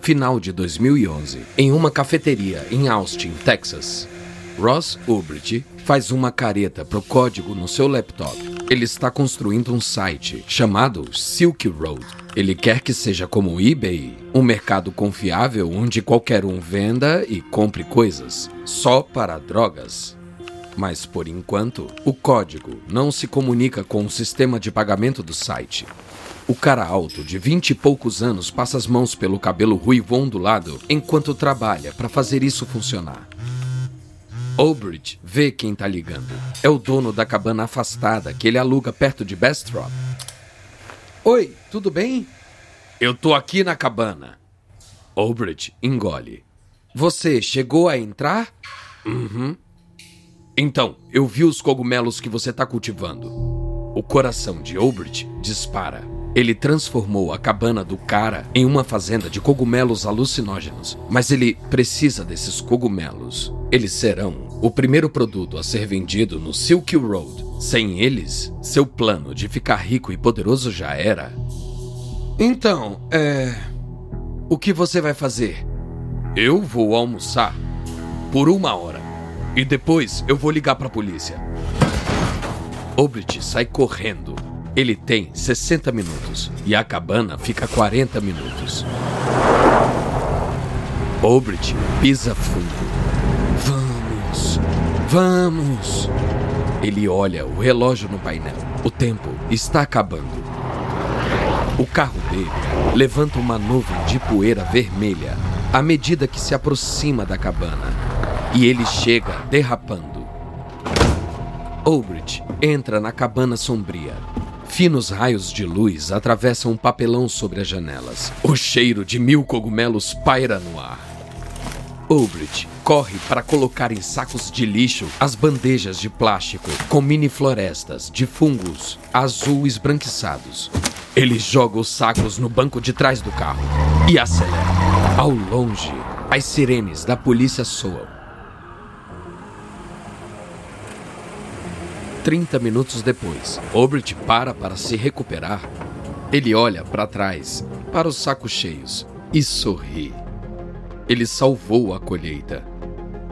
final de 2011, em uma cafeteria em Austin, Texas. Ross Ulbricht faz uma careta pro código no seu laptop. Ele está construindo um site chamado Silk Road. Ele quer que seja como o eBay, um mercado confiável onde qualquer um venda e compre coisas, só para drogas. Mas por enquanto, o código não se comunica com o sistema de pagamento do site. O cara alto, de vinte e poucos anos, passa as mãos pelo cabelo ruivo ondulado enquanto trabalha para fazer isso funcionar. Obridge vê quem tá ligando. É o dono da cabana afastada que ele aluga perto de Bastrop. Oi, tudo bem? Eu tô aqui na cabana. Obridge engole. Você chegou a entrar? Uhum. Então, eu vi os cogumelos que você tá cultivando. O coração de Obridge dispara. Ele transformou a cabana do cara em uma fazenda de cogumelos alucinógenos, mas ele precisa desses cogumelos. Eles serão o primeiro produto a ser vendido no Silk Road. Sem eles, seu plano de ficar rico e poderoso já era. Então, é. O que você vai fazer? Eu vou almoçar por uma hora e depois eu vou ligar para a polícia. Obrit sai correndo ele tem 60 minutos e a cabana fica 40 minutos. Obrit pisa fundo. Vamos, vamos. Ele olha o relógio no painel. O tempo está acabando. O carro dele levanta uma nuvem de poeira vermelha à medida que se aproxima da cabana. E ele chega derrapando. Obrit entra na cabana sombria Finos raios de luz atravessam um papelão sobre as janelas. O cheiro de mil cogumelos paira no ar. Obrit corre para colocar em sacos de lixo as bandejas de plástico com mini florestas de fungos azul esbranquiçados. Ele joga os sacos no banco de trás do carro e acelera. Ao longe, as sirenes da polícia soam. 30 minutos depois, Obrit para para se recuperar. Ele olha para trás, para os sacos cheios, e sorri. Ele salvou a colheita.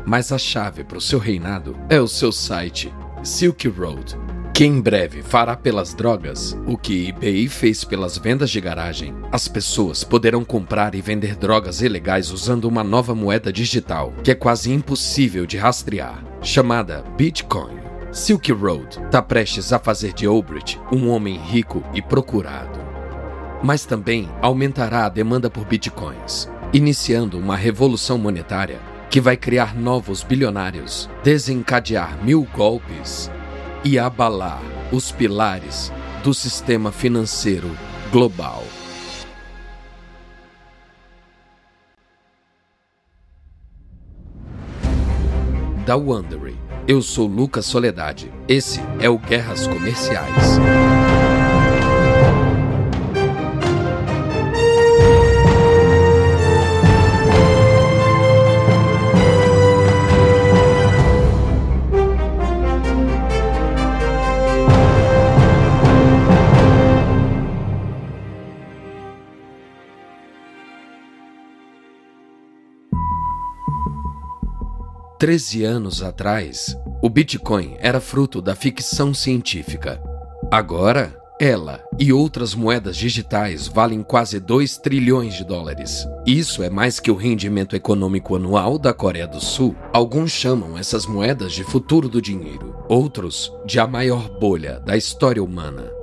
Mas a chave para o seu reinado é o seu site, Silk Road, que em breve fará pelas drogas o que eBay fez pelas vendas de garagem. As pessoas poderão comprar e vender drogas ilegais usando uma nova moeda digital que é quase impossível de rastrear, chamada Bitcoin. Silk Road está prestes a fazer de Obrit um homem rico e procurado. Mas também aumentará a demanda por bitcoins, iniciando uma revolução monetária que vai criar novos bilionários, desencadear mil golpes e abalar os pilares do sistema financeiro global. Da Wondery eu sou Lucas Soledade. Esse é o Guerras Comerciais. Treze anos atrás, o Bitcoin era fruto da ficção científica. Agora, ela e outras moedas digitais valem quase 2 trilhões de dólares. Isso é mais que o rendimento econômico anual da Coreia do Sul. Alguns chamam essas moedas de futuro do dinheiro, outros de a maior bolha da história humana.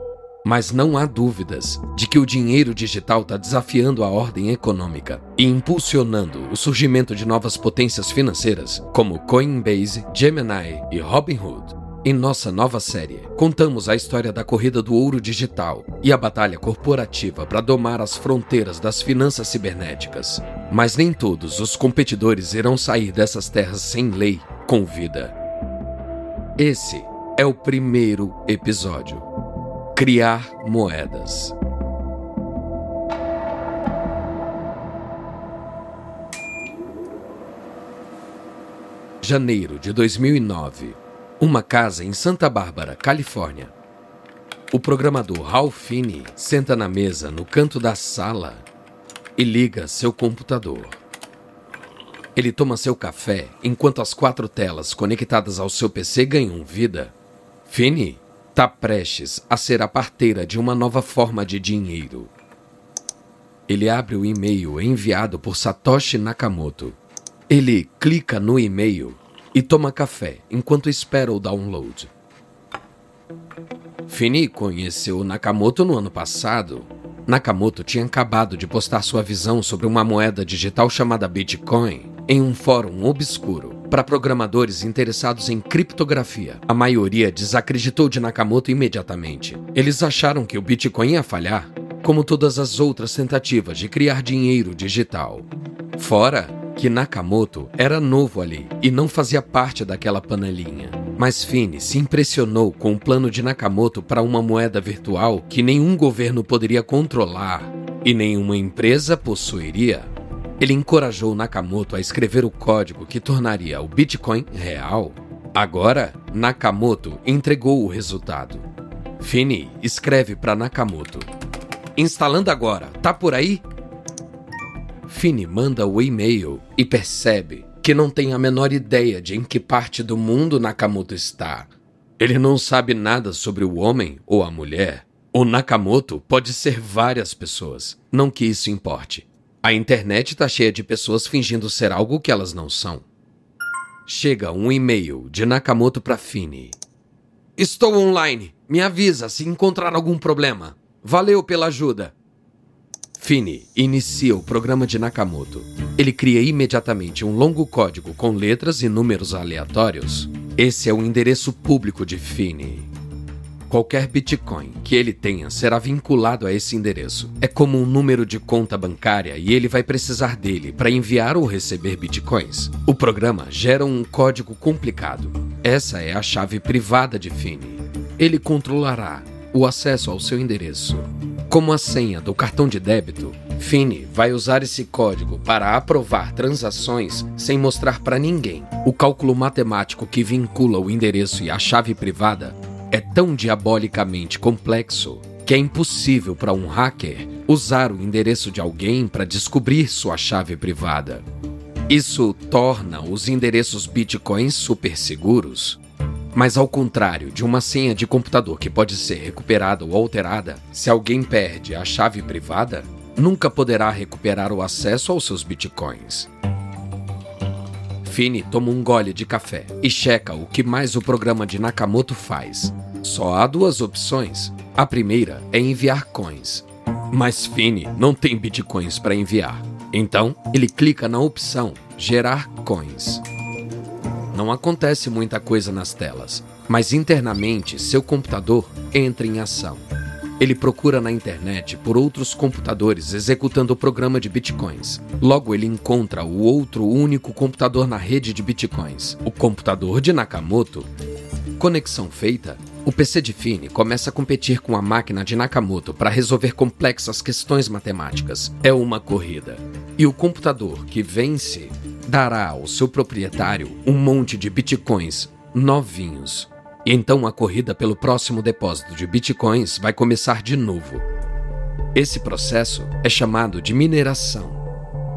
Mas não há dúvidas de que o dinheiro digital está desafiando a ordem econômica e impulsionando o surgimento de novas potências financeiras como Coinbase, Gemini e Robinhood. Em nossa nova série, contamos a história da corrida do ouro digital e a batalha corporativa para domar as fronteiras das finanças cibernéticas. Mas nem todos os competidores irão sair dessas terras sem lei com vida. Esse é o primeiro episódio. Criar moedas. Janeiro de 2009. Uma casa em Santa Bárbara, Califórnia. O programador Ralph Finney senta na mesa no canto da sala e liga seu computador. Ele toma seu café enquanto as quatro telas conectadas ao seu PC ganham vida. Finney está prestes a ser a parteira de uma nova forma de dinheiro. Ele abre o e-mail enviado por Satoshi Nakamoto. Ele clica no e-mail e toma café enquanto espera o download. Finney conheceu Nakamoto no ano passado. Nakamoto tinha acabado de postar sua visão sobre uma moeda digital chamada Bitcoin em um fórum obscuro para programadores interessados em criptografia. A maioria desacreditou de Nakamoto imediatamente. Eles acharam que o Bitcoin ia falhar, como todas as outras tentativas de criar dinheiro digital. Fora que Nakamoto era novo ali e não fazia parte daquela panelinha. Mas Fini se impressionou com o plano de Nakamoto para uma moeda virtual que nenhum governo poderia controlar e nenhuma empresa possuiria. Ele encorajou Nakamoto a escrever o código que tornaria o Bitcoin real. Agora, Nakamoto entregou o resultado. Finney escreve para Nakamoto: Instalando agora, tá por aí? Finney manda o e-mail e percebe que não tem a menor ideia de em que parte do mundo Nakamoto está. Ele não sabe nada sobre o homem ou a mulher. O Nakamoto pode ser várias pessoas, não que isso importe. A internet está cheia de pessoas fingindo ser algo que elas não são. Chega um e-mail de Nakamoto para Fini. Estou online. Me avisa se encontrar algum problema. Valeu pela ajuda. Fini inicia o programa de Nakamoto. Ele cria imediatamente um longo código com letras e números aleatórios. Esse é o endereço público de Fini. Qualquer Bitcoin que ele tenha será vinculado a esse endereço. É como um número de conta bancária e ele vai precisar dele para enviar ou receber Bitcoins. O programa gera um código complicado. Essa é a chave privada de Fini. Ele controlará o acesso ao seu endereço. Como a senha do cartão de débito, Fini vai usar esse código para aprovar transações sem mostrar para ninguém. O cálculo matemático que vincula o endereço e a chave privada é tão diabolicamente complexo que é impossível para um hacker usar o endereço de alguém para descobrir sua chave privada. Isso torna os endereços bitcoins super seguros. Mas ao contrário de uma senha de computador que pode ser recuperada ou alterada, se alguém perde a chave privada, nunca poderá recuperar o acesso aos seus bitcoins. Fini toma um gole de café e checa o que mais o programa de Nakamoto faz. Só há duas opções. A primeira é enviar coins. Mas Fini não tem bitcoins para enviar. Então, ele clica na opção Gerar coins. Não acontece muita coisa nas telas, mas internamente seu computador entra em ação. Ele procura na internet por outros computadores executando o programa de bitcoins. Logo, ele encontra o outro único computador na rede de bitcoins, o computador de Nakamoto. Conexão feita, o PC de Fini começa a competir com a máquina de Nakamoto para resolver complexas questões matemáticas. É uma corrida. E o computador que vence dará ao seu proprietário um monte de bitcoins novinhos então a corrida pelo próximo depósito de bitcoins vai começar de novo. Esse processo é chamado de mineração.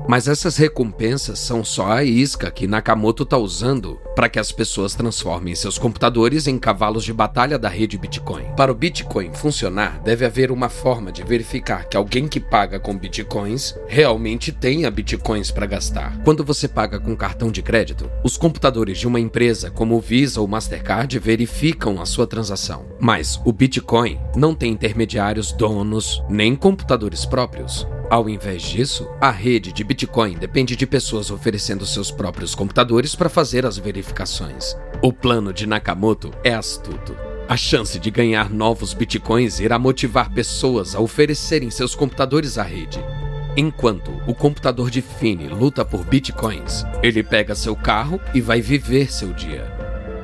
Mas essas recompensas são só a isca que Nakamoto está usando para que as pessoas transformem seus computadores em cavalos de batalha da rede Bitcoin. Para o Bitcoin funcionar, deve haver uma forma de verificar que alguém que paga com Bitcoins realmente tenha Bitcoins para gastar. Quando você paga com cartão de crédito, os computadores de uma empresa como o Visa ou Mastercard verificam a sua transação. Mas o Bitcoin não tem intermediários, donos, nem computadores próprios. Ao invés disso, a rede de Bitcoin depende de pessoas oferecendo seus próprios computadores para fazer as verificações. O plano de Nakamoto é astuto. A chance de ganhar novos bitcoins irá motivar pessoas a oferecerem seus computadores à rede. Enquanto o computador de Fini luta por bitcoins, ele pega seu carro e vai viver seu dia.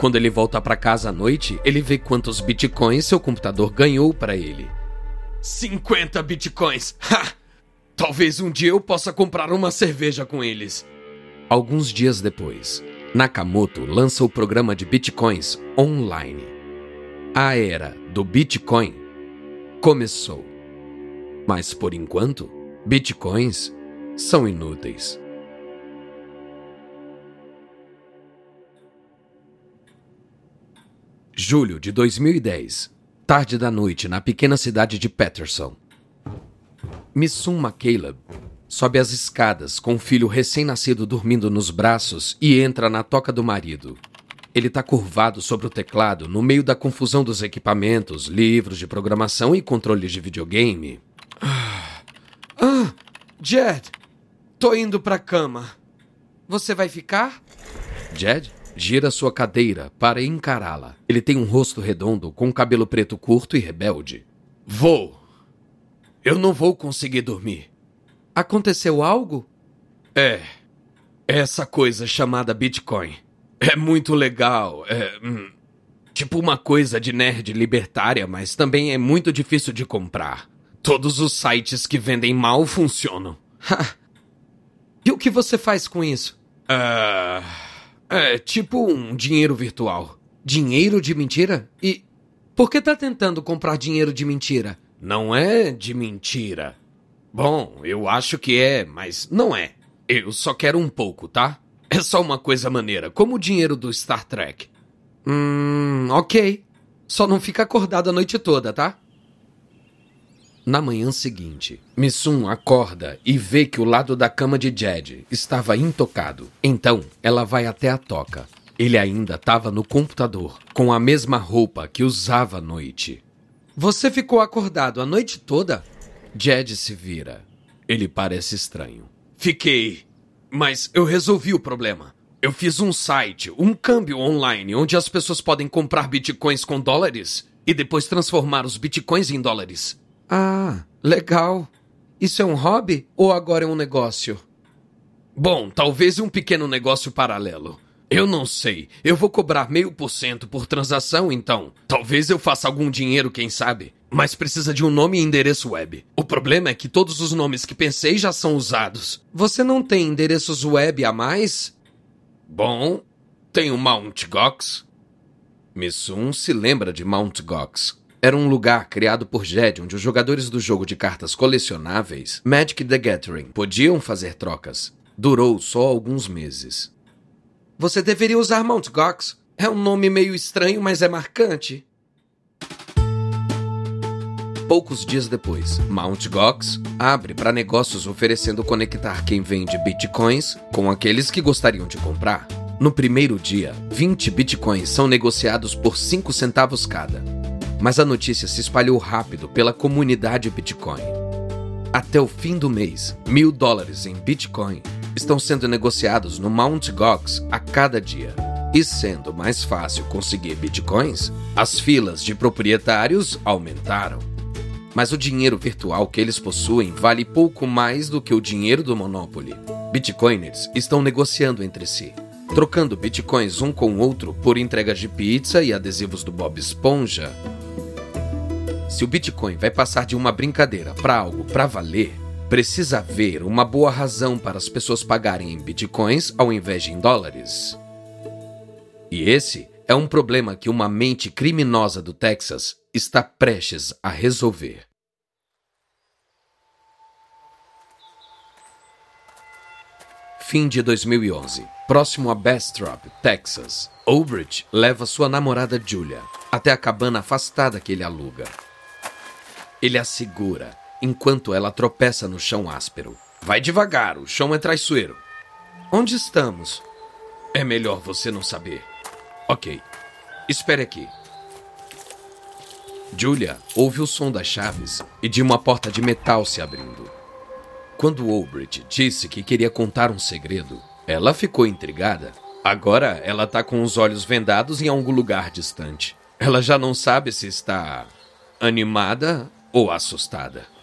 Quando ele volta para casa à noite, ele vê quantos bitcoins seu computador ganhou para ele. 50 bitcoins! Ha! Talvez um dia eu possa comprar uma cerveja com eles. Alguns dias depois, Nakamoto lança o programa de bitcoins online. A era do Bitcoin começou. Mas por enquanto, bitcoins são inúteis. Julho de 2010. Tarde da noite na pequena cidade de Patterson. Missum McCaleb sobe as escadas com o filho recém-nascido dormindo nos braços e entra na toca do marido. Ele está curvado sobre o teclado, no meio da confusão dos equipamentos, livros de programação e controles de videogame. Ah, ah Jed, tô indo pra cama. Você vai ficar? Jed gira sua cadeira para encará-la. Ele tem um rosto redondo, com cabelo preto curto e rebelde. Vou. Eu não vou conseguir dormir. Aconteceu algo? É. Essa coisa chamada Bitcoin. É muito legal. É. Hum, tipo uma coisa de nerd libertária, mas também é muito difícil de comprar. Todos os sites que vendem mal funcionam. e o que você faz com isso? Uh, é tipo um dinheiro virtual. Dinheiro de mentira? E por que tá tentando comprar dinheiro de mentira? Não é de mentira. Bom, eu acho que é, mas não é. Eu só quero um pouco, tá? É só uma coisa maneira, como o dinheiro do Star Trek. Hum, ok. Só não fica acordado a noite toda, tá? Na manhã seguinte, Missum acorda e vê que o lado da cama de Jed estava intocado. Então, ela vai até a toca. Ele ainda estava no computador, com a mesma roupa que usava à noite. Você ficou acordado a noite toda? Jed se vira. Ele parece estranho. Fiquei. Mas eu resolvi o problema. Eu fiz um site, um câmbio online, onde as pessoas podem comprar bitcoins com dólares e depois transformar os bitcoins em dólares. Ah, legal. Isso é um hobby ou agora é um negócio? Bom, talvez um pequeno negócio paralelo. Eu não sei. Eu vou cobrar meio por cento por transação, então. Talvez eu faça algum dinheiro, quem sabe. Mas precisa de um nome e endereço web. O problema é que todos os nomes que pensei já são usados. Você não tem endereços web a mais? Bom, tenho Mount Gox. Missum se lembra de Mount Gox. Era um lugar criado por Jed onde os jogadores do jogo de cartas colecionáveis Magic the Gathering podiam fazer trocas. Durou só alguns meses. Você deveria usar Mount Gox. É um nome meio estranho, mas é marcante. Poucos dias depois, Mount Gox abre para negócios oferecendo conectar quem vende bitcoins com aqueles que gostariam de comprar. No primeiro dia, 20 bitcoins são negociados por 5 centavos cada. Mas a notícia se espalhou rápido pela comunidade Bitcoin. Até o fim do mês, mil dólares em Bitcoin estão sendo negociados no Mount Gox a cada dia. E sendo mais fácil conseguir bitcoins, as filas de proprietários aumentaram. Mas o dinheiro virtual que eles possuem vale pouco mais do que o dinheiro do Monopoly. Bitcoiners estão negociando entre si, trocando bitcoins um com o outro por entregas de pizza e adesivos do Bob Esponja. Se o Bitcoin vai passar de uma brincadeira para algo para valer, Precisa haver uma boa razão para as pessoas pagarem em bitcoins ao invés de em dólares. E esse é um problema que uma mente criminosa do Texas está prestes a resolver. Fim de 2011. Próximo a Bastrop, Texas. Obridge leva sua namorada Julia até a cabana afastada que ele aluga. Ele a segura enquanto ela tropeça no chão áspero. Vai devagar, o chão é traiçoeiro. Onde estamos? É melhor você não saber. Ok. Espere aqui. Julia ouve o som das chaves e de uma porta de metal se abrindo. Quando Obridge disse que queria contar um segredo, ela ficou intrigada. Agora ela está com os olhos vendados em algum lugar distante. Ela já não sabe se está animada ou assustada.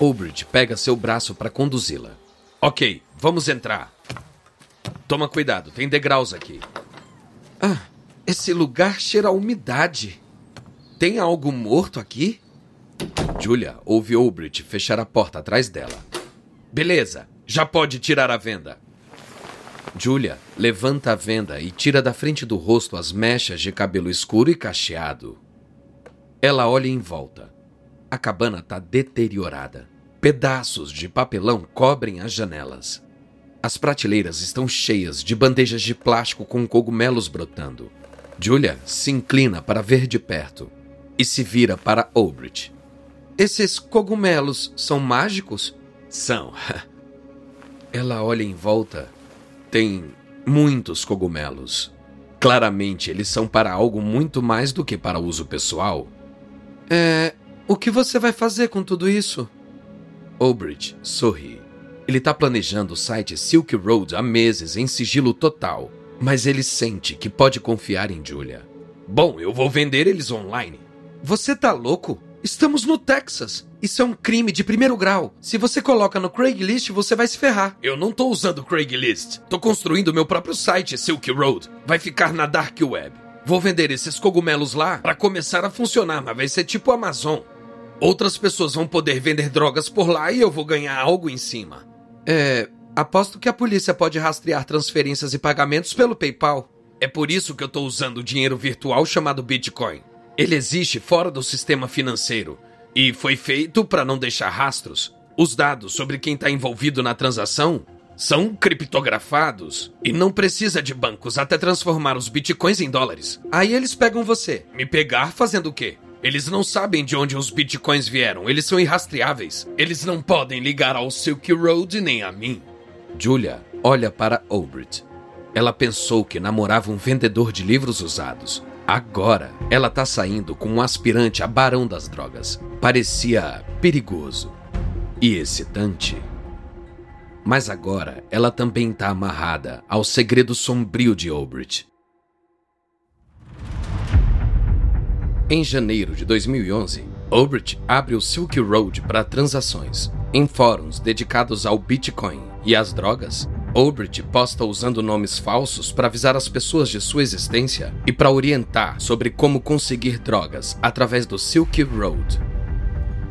Obridge pega seu braço para conduzi-la. Ok, vamos entrar. Toma cuidado, tem degraus aqui. Ah, esse lugar cheira a umidade. Tem algo morto aqui? Julia ouve Obridge fechar a porta atrás dela. Beleza, já pode tirar a venda. Julia levanta a venda e tira da frente do rosto as mechas de cabelo escuro e cacheado. Ela olha em volta. A cabana está deteriorada. Pedaços de papelão cobrem as janelas. As prateleiras estão cheias de bandejas de plástico com cogumelos brotando. Julia se inclina para ver de perto e se vira para Obridge. Esses cogumelos são mágicos? São. Ela olha em volta. Tem muitos cogumelos. Claramente, eles são para algo muito mais do que para uso pessoal. É. O que você vai fazer com tudo isso? Obridge sorri. Ele está planejando o site Silk Road há meses em sigilo total, mas ele sente que pode confiar em Julia. Bom, eu vou vender eles online. Você tá louco? Estamos no Texas. Isso é um crime de primeiro grau. Se você coloca no Craigslist, você vai se ferrar. Eu não tô usando Craigslist. Tô construindo meu próprio site, Silk Road. Vai ficar na Dark Web. Vou vender esses cogumelos lá para começar a funcionar, mas vai ser tipo Amazon. Outras pessoas vão poder vender drogas por lá e eu vou ganhar algo em cima. É. Aposto que a polícia pode rastrear transferências e pagamentos pelo PayPal. É por isso que eu tô usando o dinheiro virtual chamado Bitcoin. Ele existe fora do sistema financeiro e foi feito para não deixar rastros. Os dados sobre quem está envolvido na transação são criptografados e não precisa de bancos até transformar os bitcoins em dólares. Aí eles pegam você. Me pegar fazendo o quê? Eles não sabem de onde os bitcoins vieram, eles são irrastreáveis. Eles não podem ligar ao Silk Road nem a mim. Julia olha para Obrit. Ela pensou que namorava um vendedor de livros usados. Agora, ela tá saindo com um aspirante a barão das drogas. Parecia perigoso e excitante. Mas agora ela também tá amarrada ao segredo sombrio de Obridge. Em janeiro de 2011, Obridge abre o Silk Road para transações. Em fóruns dedicados ao Bitcoin e às drogas, Obridge posta usando nomes falsos para avisar as pessoas de sua existência e para orientar sobre como conseguir drogas através do Silk Road.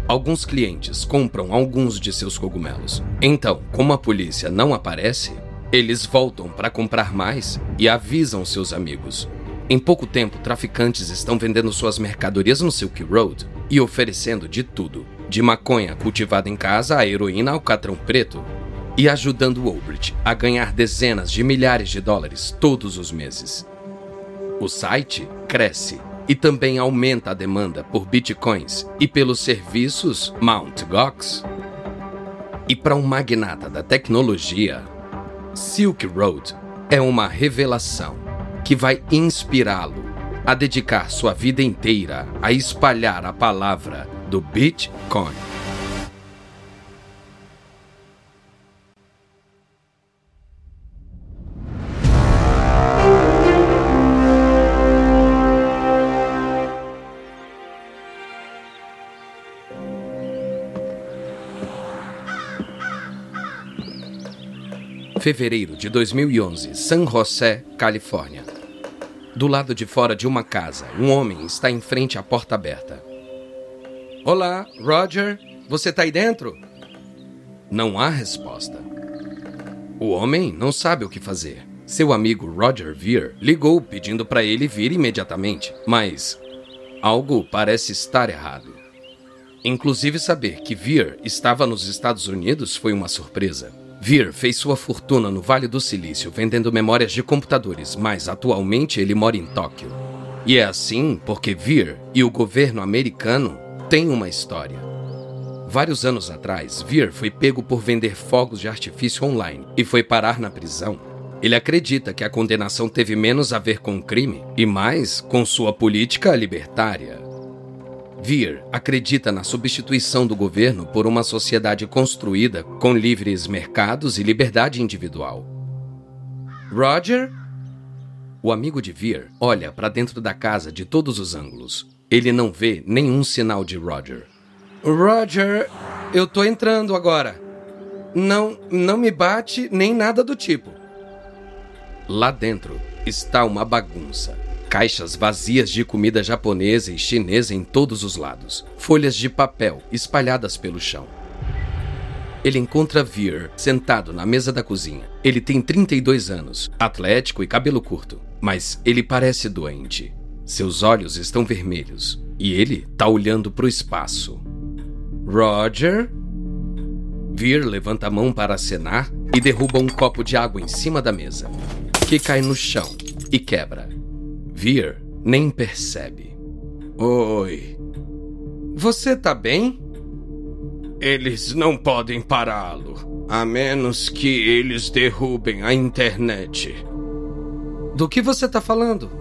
Alguns clientes compram alguns de seus cogumelos. Então, como a polícia não aparece, eles voltam para comprar mais e avisam seus amigos. Em pouco tempo, traficantes estão vendendo suas mercadorias no Silk Road e oferecendo de tudo, de maconha cultivada em casa a heroína ao catrão preto, e ajudando Obridge a ganhar dezenas de milhares de dólares todos os meses. O site cresce e também aumenta a demanda por bitcoins e pelos serviços Mt. Gox. E para um magnata da tecnologia, Silk Road é uma revelação que vai inspirá-lo a dedicar sua vida inteira a espalhar a palavra do Bitcoin. Fevereiro de 2011, San José, Califórnia. Do lado de fora de uma casa, um homem está em frente à porta aberta. Olá, Roger, você está aí dentro? Não há resposta. O homem não sabe o que fazer. Seu amigo Roger Veer ligou pedindo para ele vir imediatamente, mas algo parece estar errado. Inclusive, saber que Veer estava nos Estados Unidos foi uma surpresa. Veer fez sua fortuna no Vale do Silício vendendo memórias de computadores, mas atualmente ele mora em Tóquio. E é assim porque Veer e o governo americano têm uma história. Vários anos atrás, Veer foi pego por vender fogos de artifício online e foi parar na prisão. Ele acredita que a condenação teve menos a ver com o crime e mais com sua política libertária. Veer acredita na substituição do governo por uma sociedade construída com livres mercados e liberdade individual. Roger? O amigo de Veer olha para dentro da casa de todos os ângulos. Ele não vê nenhum sinal de Roger. Roger, eu tô entrando agora. Não, não me bate nem nada do tipo. Lá dentro está uma bagunça. Caixas vazias de comida japonesa e chinesa em todos os lados. Folhas de papel espalhadas pelo chão. Ele encontra Veer sentado na mesa da cozinha. Ele tem 32 anos, atlético e cabelo curto, mas ele parece doente. Seus olhos estão vermelhos e ele está olhando para o espaço. Roger? Vir levanta a mão para acenar e derruba um copo de água em cima da mesa, que cai no chão e quebra. Vir nem percebe. Oi. Você tá bem? Eles não podem pará-lo, a menos que eles derrubem a internet. Do que você tá falando?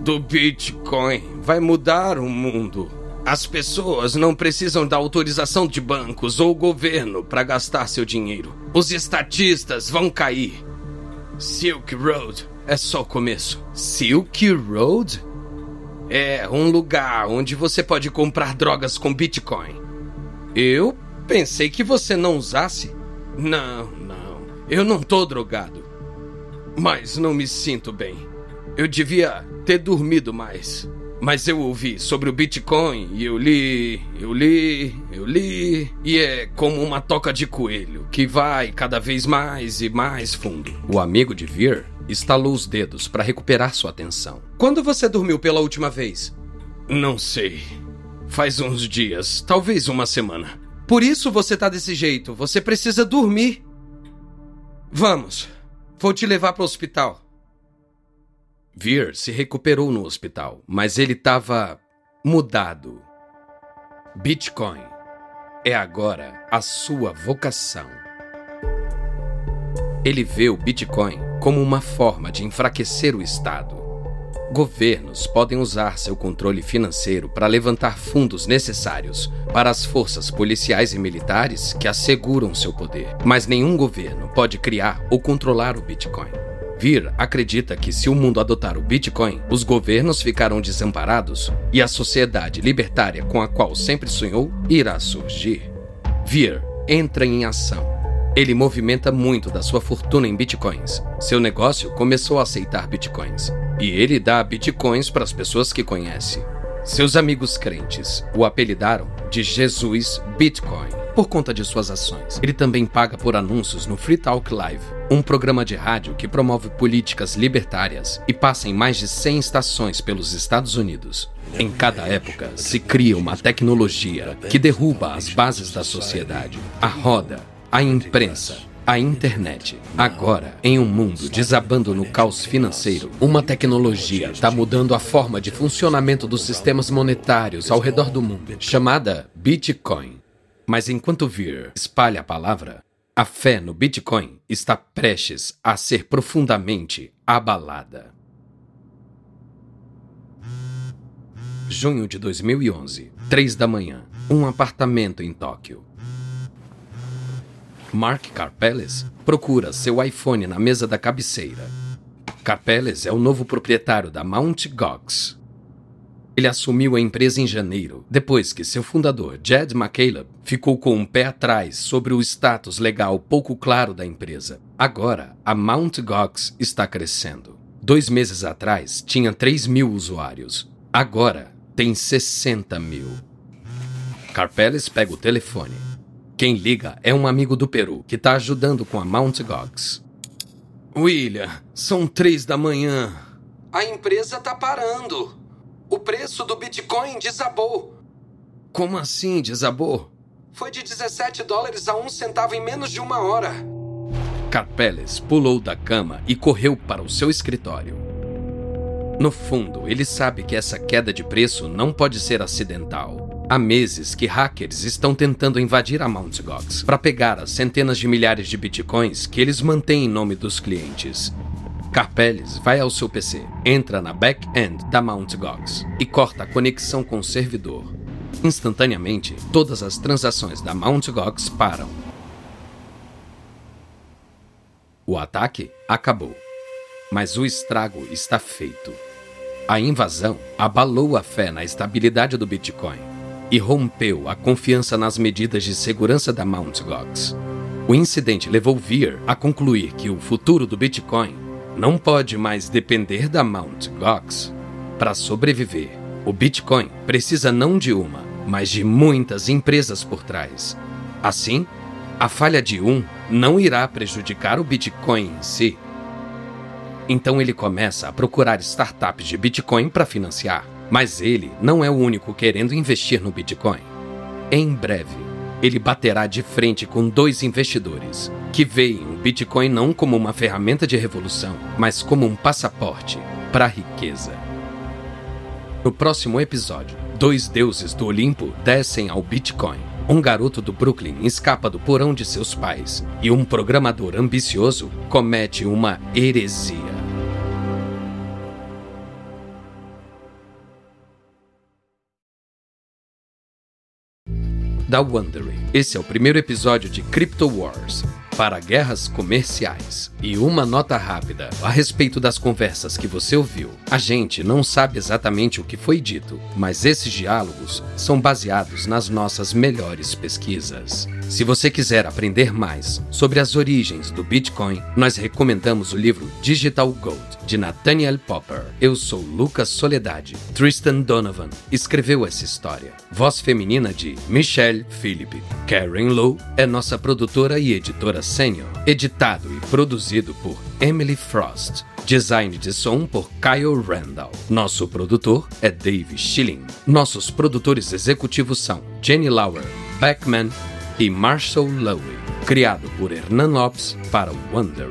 Do Bitcoin. Vai mudar o mundo. As pessoas não precisam da autorização de bancos ou governo para gastar seu dinheiro. Os estatistas vão cair. Silk Road é só o começo. Silk Road? É um lugar onde você pode comprar drogas com Bitcoin. Eu pensei que você não usasse. Não, não. Eu não tô drogado. Mas não me sinto bem. Eu devia ter dormido mais. Mas eu ouvi sobre o Bitcoin e eu li, eu li, eu li. E é como uma toca de coelho que vai cada vez mais e mais fundo. O amigo de Vir estalou os dedos para recuperar sua atenção. Quando você dormiu pela última vez? Não sei. Faz uns dias, talvez uma semana. Por isso você tá desse jeito. Você precisa dormir. Vamos. Vou te levar para o hospital. Vir se recuperou no hospital, mas ele estava mudado. Bitcoin é agora a sua vocação. Ele vê o Bitcoin como uma forma de enfraquecer o Estado. Governos podem usar seu controle financeiro para levantar fundos necessários para as forças policiais e militares que asseguram seu poder, mas nenhum governo pode criar ou controlar o Bitcoin. Vir acredita que se o mundo adotar o Bitcoin, os governos ficarão desamparados e a sociedade libertária com a qual sempre sonhou irá surgir. Vir entra em ação. Ele movimenta muito da sua fortuna em bitcoins. Seu negócio começou a aceitar bitcoins. E ele dá bitcoins para as pessoas que conhece. Seus amigos crentes o apelidaram de Jesus Bitcoin por conta de suas ações. Ele também paga por anúncios no Free Talk Live, um programa de rádio que promove políticas libertárias e passa em mais de 100 estações pelos Estados Unidos. Em cada época se cria uma tecnologia que derruba as bases da sociedade, a roda, a imprensa, a internet. Agora, em um mundo desabando no caos financeiro, uma tecnologia está mudando a forma de funcionamento dos sistemas monetários ao redor do mundo, chamada Bitcoin. Mas enquanto Vir espalha a palavra, a fé no Bitcoin está prestes a ser profundamente abalada. Junho de 2011, 3 da manhã, um apartamento em Tóquio. Mark Carpeles procura seu iPhone na mesa da cabeceira. Carpeles é o novo proprietário da Mount Gox. Ele assumiu a empresa em janeiro, depois que seu fundador, Jed McCaleb, ficou com um pé atrás sobre o status legal pouco claro da empresa. Agora, a Mount Gox está crescendo. Dois meses atrás, tinha 3 mil usuários. Agora, tem 60 mil. Carpeles pega o telefone. Quem liga é um amigo do Peru que está ajudando com a Mount Gox. William, são três da manhã. A empresa tá parando. O preço do Bitcoin desabou. Como assim desabou? Foi de 17 dólares a um centavo em menos de uma hora. Carpeles pulou da cama e correu para o seu escritório. No fundo, ele sabe que essa queda de preço não pode ser acidental. Há meses que hackers estão tentando invadir a Mt. Gox para pegar as centenas de milhares de bitcoins que eles mantêm em nome dos clientes. Carpeles vai ao seu PC, entra na back-end da Mt. Gox e corta a conexão com o servidor. Instantaneamente, todas as transações da Mt. Gox param. O ataque acabou, mas o estrago está feito. A invasão abalou a fé na estabilidade do Bitcoin e rompeu a confiança nas medidas de segurança da Mt. Gox. O incidente levou Vir a concluir que o futuro do Bitcoin não pode mais depender da Mt. Gox. Para sobreviver, o Bitcoin precisa não de uma, mas de muitas empresas por trás. Assim, a falha de um não irá prejudicar o Bitcoin em si. Então ele começa a procurar startups de Bitcoin para financiar. Mas ele não é o único querendo investir no Bitcoin. Em breve, ele baterá de frente com dois investidores que veem o Bitcoin não como uma ferramenta de revolução, mas como um passaporte para a riqueza. No próximo episódio, dois deuses do Olimpo descem ao Bitcoin. Um garoto do Brooklyn escapa do porão de seus pais e um programador ambicioso comete uma heresia. Da Wondery. Esse é o primeiro episódio de Crypto Wars para guerras comerciais. E uma nota rápida a respeito das conversas que você ouviu. A gente não sabe exatamente o que foi dito, mas esses diálogos são baseados nas nossas melhores pesquisas. Se você quiser aprender mais sobre as origens do Bitcoin, nós recomendamos o livro Digital Gold, de Nathaniel Popper. Eu sou Lucas Soledade. Tristan Donovan escreveu essa história. Voz feminina de Michelle Philippe. Karen Lowe é nossa produtora e editora sênior. Editado e produzido por Emily Frost. Design de som por Kyle Randall. Nosso produtor é Dave Schilling. Nossos produtores executivos são Jenny Lauer, Beckman e Marshall Lowe. Criado por Hernan Lopes para Wonder.